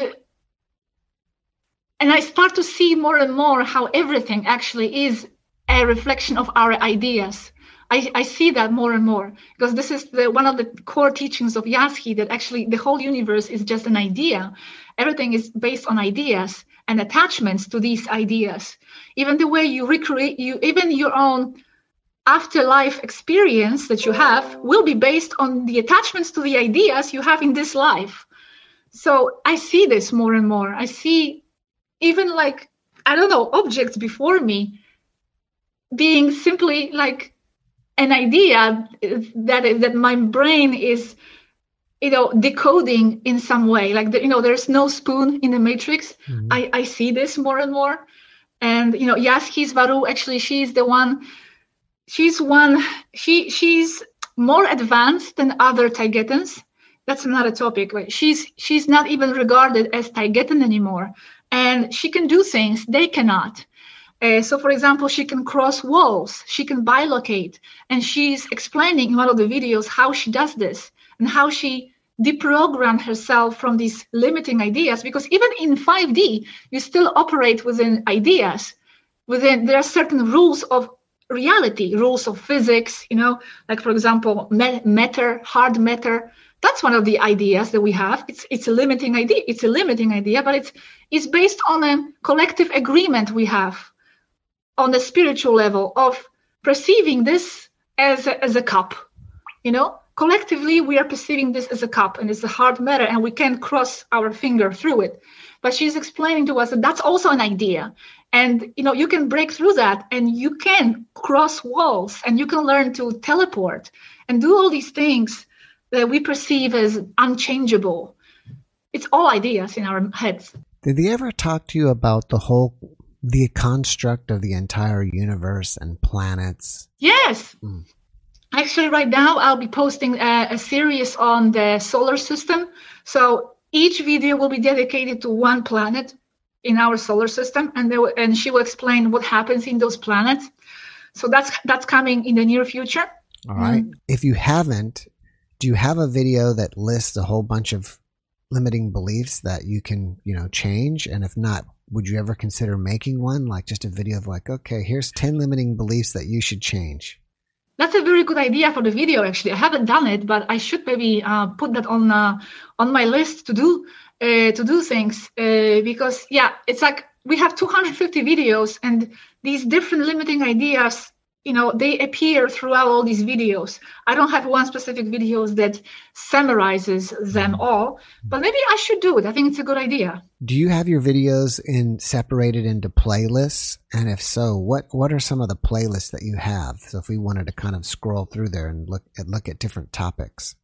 and i start to see more and more how everything actually is a reflection of our ideas I, I see that more and more because this is the, one of the core teachings of Yazhi that actually the whole universe is just an idea. Everything is based on ideas and attachments to these ideas. Even the way you recreate you, even your own afterlife experience that you have will be based on the attachments to the ideas you have in this life. So I see this more and more. I see even like, I don't know, objects before me being simply like an idea that that my brain is you know decoding in some way like the, you know there's no spoon in the matrix mm-hmm. i i see this more and more and you know Yazhi Swaruu actually she's the one she's one she she's more advanced than other Taygetans that's another topic right? She's she's not even regarded as Taygetan anymore. And she can do things they cannot. Uh, so, for example, she can cross walls, she can bilocate, and she's explaining in one of the videos how she does this and how she deprogrammed herself from these limiting ideas. Because even in 5D, you still operate within ideas. Within there are certain rules of reality, rules of physics. You know, like for example, matter, hard matter. That's one of the ideas that we have. It's it's a limiting idea. It's a limiting idea, but it's it's based on a collective agreement we have on the spiritual level of perceiving this as a, as a cup you know collectively we are perceiving this as a cup and it's a hard matter and we can cross our finger through it but she's explaining to us that that's also an idea and you know you can break through that and you can cross walls and you can learn to teleport and do all these things that we perceive as unchangeable it's all ideas in our heads did they ever talk to you about the whole the construct of the entire universe and planets. Yes. Mm. Actually, right now I'll be posting a, a, series on the solar system. So each video will be dedicated to one planet in our solar system, and will, and she will explain what happens in those planets. So that's that's coming in the near future. All right. Mm. If you haven't, do you have a video that lists a whole bunch of limiting beliefs that you can, you know, change? And if not, would you ever consider making one like just a video of like okay here's 10 limiting beliefs that you should change that's a very good idea for the video actually. I haven't done it but i should maybe uh, put that on uh, on my list to do uh, to do things uh, because yeah it's like we have 250 videos and these different limiting ideas you know they appear throughout all these videos. I don't have one specific videos that summarizes them mm-hmm. all but maybe i should do it. I think it's a good idea. Do you have your videos in separated into playlists? And if so what what are some of the playlists that you have? So if we wanted to kind of scroll through there and look at look at different topics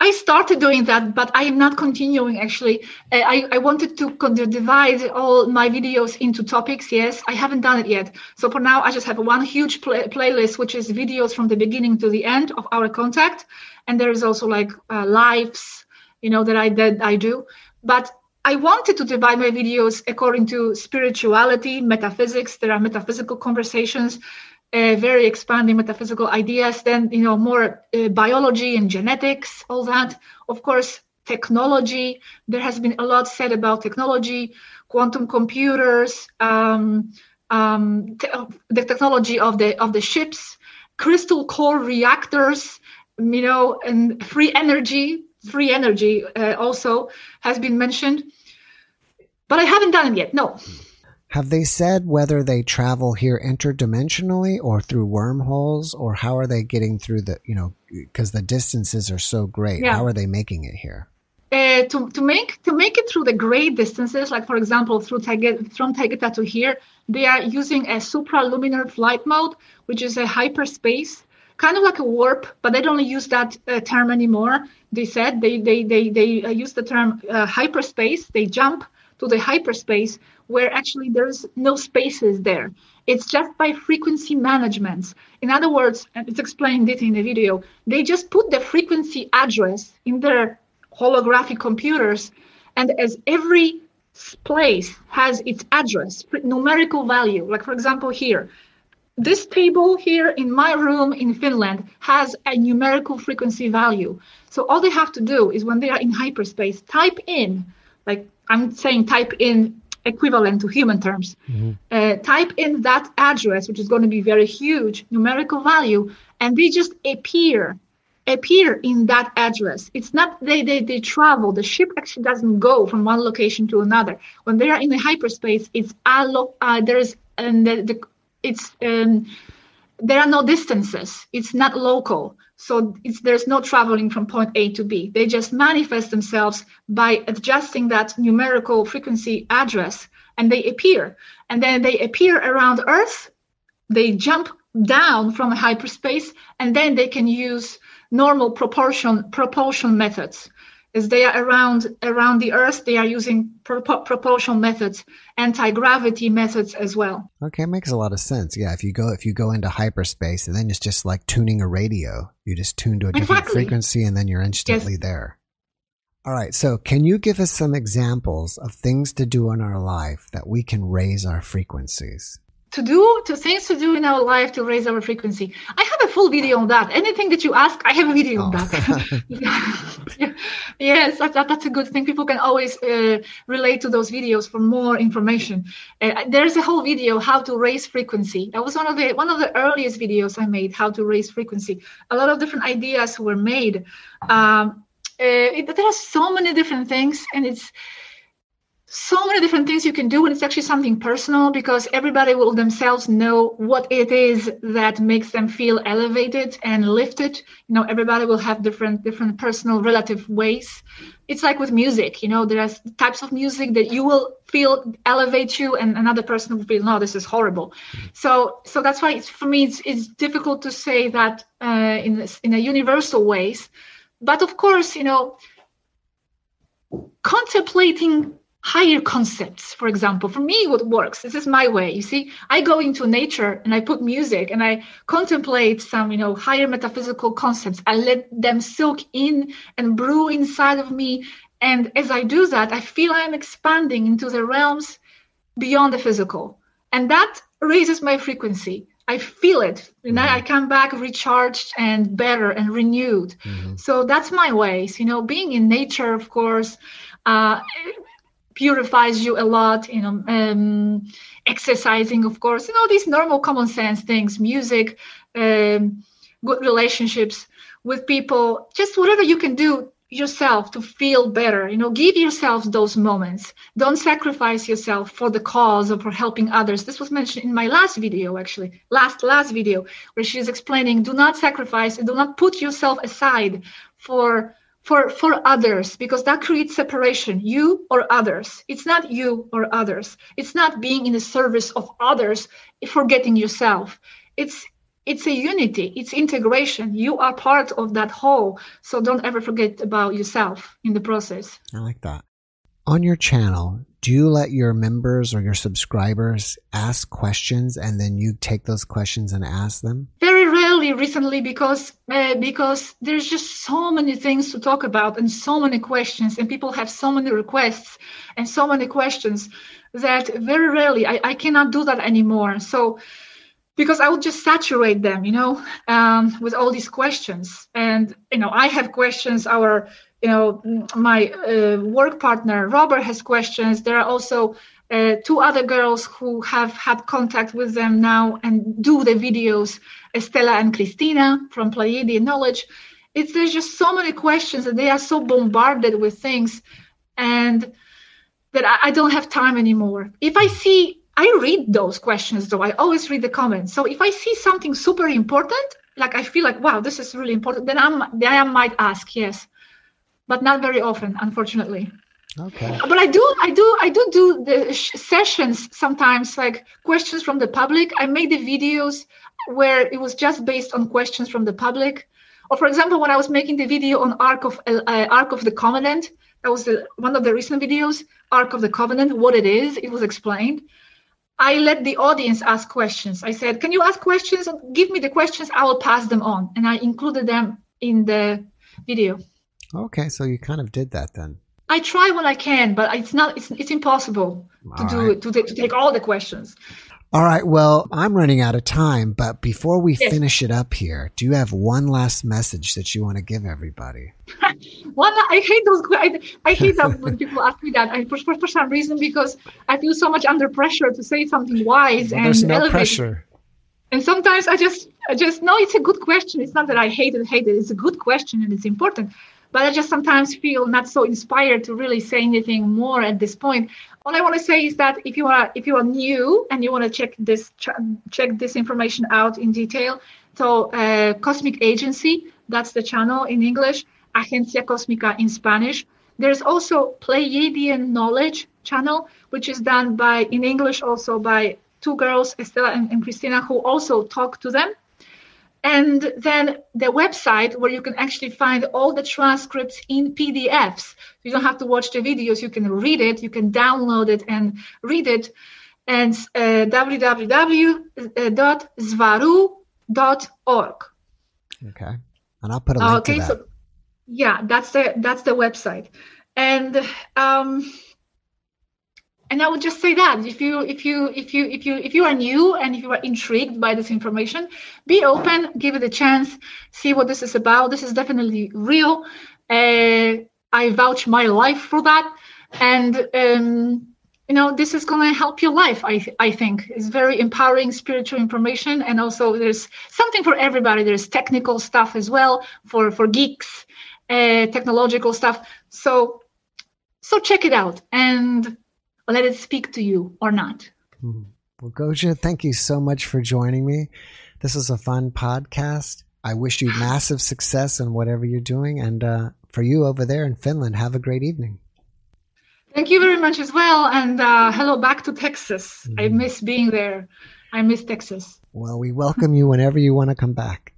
I started doing that, but I am not continuing actually. Uh, I, I wanted to divide all my videos into topics. Yes, I haven't done it yet. So for now, I just have one huge play- playlist, which is videos from the beginning to the end of our contact. And there is also like uh, lives, you know, that I, that I do. But I wanted to divide my videos according to spirituality, metaphysics. There are metaphysical conversations uh, very expanding metaphysical ideas then you know more uh, biology and genetics all that. Of course technology there has been a lot said about technology quantum computers um, um, te- the technology of the of the ships crystal core reactors you know and free energy free energy uh, also has been mentioned. But i haven't done it yet no have they said whether they travel here interdimensionally or through wormholes, or how are they getting through the, you know, because the distances are so great? Yeah. How are they making it here? Uh, to, to make to make it through the great distances, like for example, through Taygeta, from Taygeta to here, they are using a supraluminar flight mode, which is a hyperspace, kind of like a warp, but they don't use that uh, term anymore. They said they they they they uh, use the term uh, hyperspace. They jump to the hyperspace where actually there's no spaces there. It's just by frequency management. In other words, and it's explained it in the video, they just put the frequency address in their holographic computers, and as every place has its address, numerical value. Like for example, here, this table here in my room in Finland has a numerical frequency value. So all they have to do is when they are in hyperspace, type in, like I'm saying, type in equivalent to human terms, mm-hmm. uh, type in that address, which is going to be very huge numerical value, and they just appear appear in that address. It's not they, they they travel. The ship actually doesn't go from one location to another. When they are in the hyperspace, it's allo uh, there's and the, the it's um, there are no distances. It's not local. So there's no traveling from point A to B. They just manifest themselves by adjusting that numerical frequency address and they appear. And then they appear around Earth. They jump down from hyperspace and then they can use normal proportion propulsion methods they are around around the earth they are using pro- propulsion methods anti-gravity methods as well. Okay it makes a lot of sense. Yeah if you go if you go into hyperspace and then it's just like tuning a radio. You just tune to a different exactly. frequency and then you're instantly yes. there. All right so can you give us some examples of things to do in our life that we can raise our frequencies to do to things to do in our life to raise our frequency. I have a full video on that. Anything that you ask i have a video oh. on that. Yes that, that, that's a good thing. People can always uh, relate to those videos for more information. Uh, there's a whole video how to raise frequency. That was one of the one of the earliest videos i made how to raise frequency. A lot of different ideas were made. Um, uh, it, there are so many different things and it's so many different things you can do and it's actually something personal because everybody will themselves know what it is that makes them feel elevated and lifted. You know everybody will have different different personal relative ways. It's like with music you know there's types of music that you will feel elevate you and another person will feel no this is horrible. So so that's why it's, for me it's, it's difficult to say that uh, in this, in a universal ways. But of course you know contemplating higher concepts. For example for me what works this is my way. You see i go into nature and i put music and i contemplate some you know higher metaphysical concepts. I let them soak in and brew inside of me. And as i do that i feel i'm expanding into the realms beyond the physical. And that raises my frequency. I feel it. And mm-hmm. i come back recharged and better and renewed. Mm-hmm. so that's my ways. You know being in nature of course uh, purifies you a lot you know um, exercising of course you know these normal common sense things music um, good relationships with people just whatever you can do yourself to feel better you know give yourself those moments. Don't sacrifice yourself for the cause or for helping others. This was mentioned in my last video actually last last video where she's explaining do not sacrifice and do not put yourself aside for for for others because that creates separation you or others. It's not you or others. It's not being in the service of others forgetting yourself. It's it's a unity. It's integration. You are part of that whole. So don't ever forget about yourself in the process. I like that. On your channel do you let your members or your subscribers ask questions and then you take those questions and ask them? Very rarely recently because uh, because there's just so many things to talk about and so many questions and people have so many requests and so many questions that very rarely i, I cannot do that anymore so because I would just saturate them, you know, um, with all these questions. And you know, I have questions. Our you know, my uh, work partner Robert has questions. There are also uh, two other girls who have had contact with them now and do the videos, Estella and Christina from Pleiadian Knowledge. It's there's just so many questions and they are so bombarded with things, and that I, I don't have time anymore. If I see, I read those questions though. I always read the comments. So if I see something super important, like I feel like wow, this is really important, then I'm then I might ask yes but not very often, unfortunately. Okay. But I do, I do, I do do the sh- sessions sometimes, like questions from the public. I made the videos where it was just based on questions from the public. Or, for example, when I was making the video on Ark of uh, Ark of the Covenant, that was the, one of the recent videos, Ark of the Covenant, what it is. It was explained. I let the audience ask questions. I said, "Can you ask questions? And give me the questions. I will pass them on," and I included them in the video. Okay, so you kind of did that then. I try when I can, but it's not. It's, it's impossible to All do right. to, to take all the questions. All right. Well, I'm running out of time, but before we Yes. finish it up here, do you have one last message that you want to give everybody? One, I hate those. I, I hate that when people ask me that. I, for, for, for some reason, because I feel so much under pressure to say something wise Well, and there's no elevated. pressure. And sometimes I just, I just know it's a good question. It's not that I hate it, hate it. It's a good question and it's important. But I just sometimes feel not so inspired to really say anything more at this point. All I want to say is that if you are if you are new and you want to check this ch- check this information out in detail, so uh, Cosmic Agency, that's the channel in English, Agencia Cósmica in Spanish. There's also Pleiadian Knowledge channel, which is done by in English also by two girls, Estela and, and Christina, who also talk to them. And then the website where you can actually find all the transcripts in PDFs. You don't have to watch the videos, you can read it, you can download it and read it. And uh, www.swaruu.org. Okay. And I'll put a link Okay, to that. so yeah, that's the that's the website, and um, and I would just say that if you if you if you if you if you are new and if you are intrigued by this information, be open, give it a chance, see what this is about. This is definitely real. Uh, I vouch my life for that, and um, you know this is going to help your life. I I think it's very empowering spiritual information, and also there's something for everybody. There's technical stuff as well for for geeks, uh, technological stuff. So so check it out and let it speak to you or not. Mhm. Well, Gosia, thank you so much for joining me. This is a fun podcast. I wish you massive success in whatever you're doing. And uh, for you over there in Finland, have a great evening. Thank you very much as well, and uh, hello back to Texas. I Mhm. miss being there. I miss Texas. Well, we welcome you whenever you want to come back.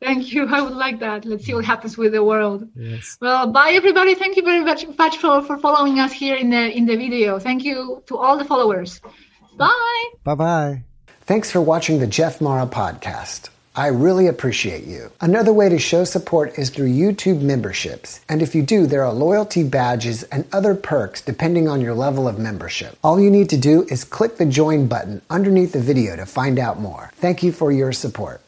Thank you. I would like that. Let's see what happens with the world. Yes. Well, bye everybody. Thank you very much, much for, for following us here in the in the video. Thank you to all the followers. Bye. Bye bye. Thanks for watching the Jeff Mara podcast. I really appreciate you. Another way to show support is through YouTube memberships. And if you do, there are loyalty badges and other perks depending on your level of membership. All you need to do is click the join button underneath the video to find out more. Thank you for your support.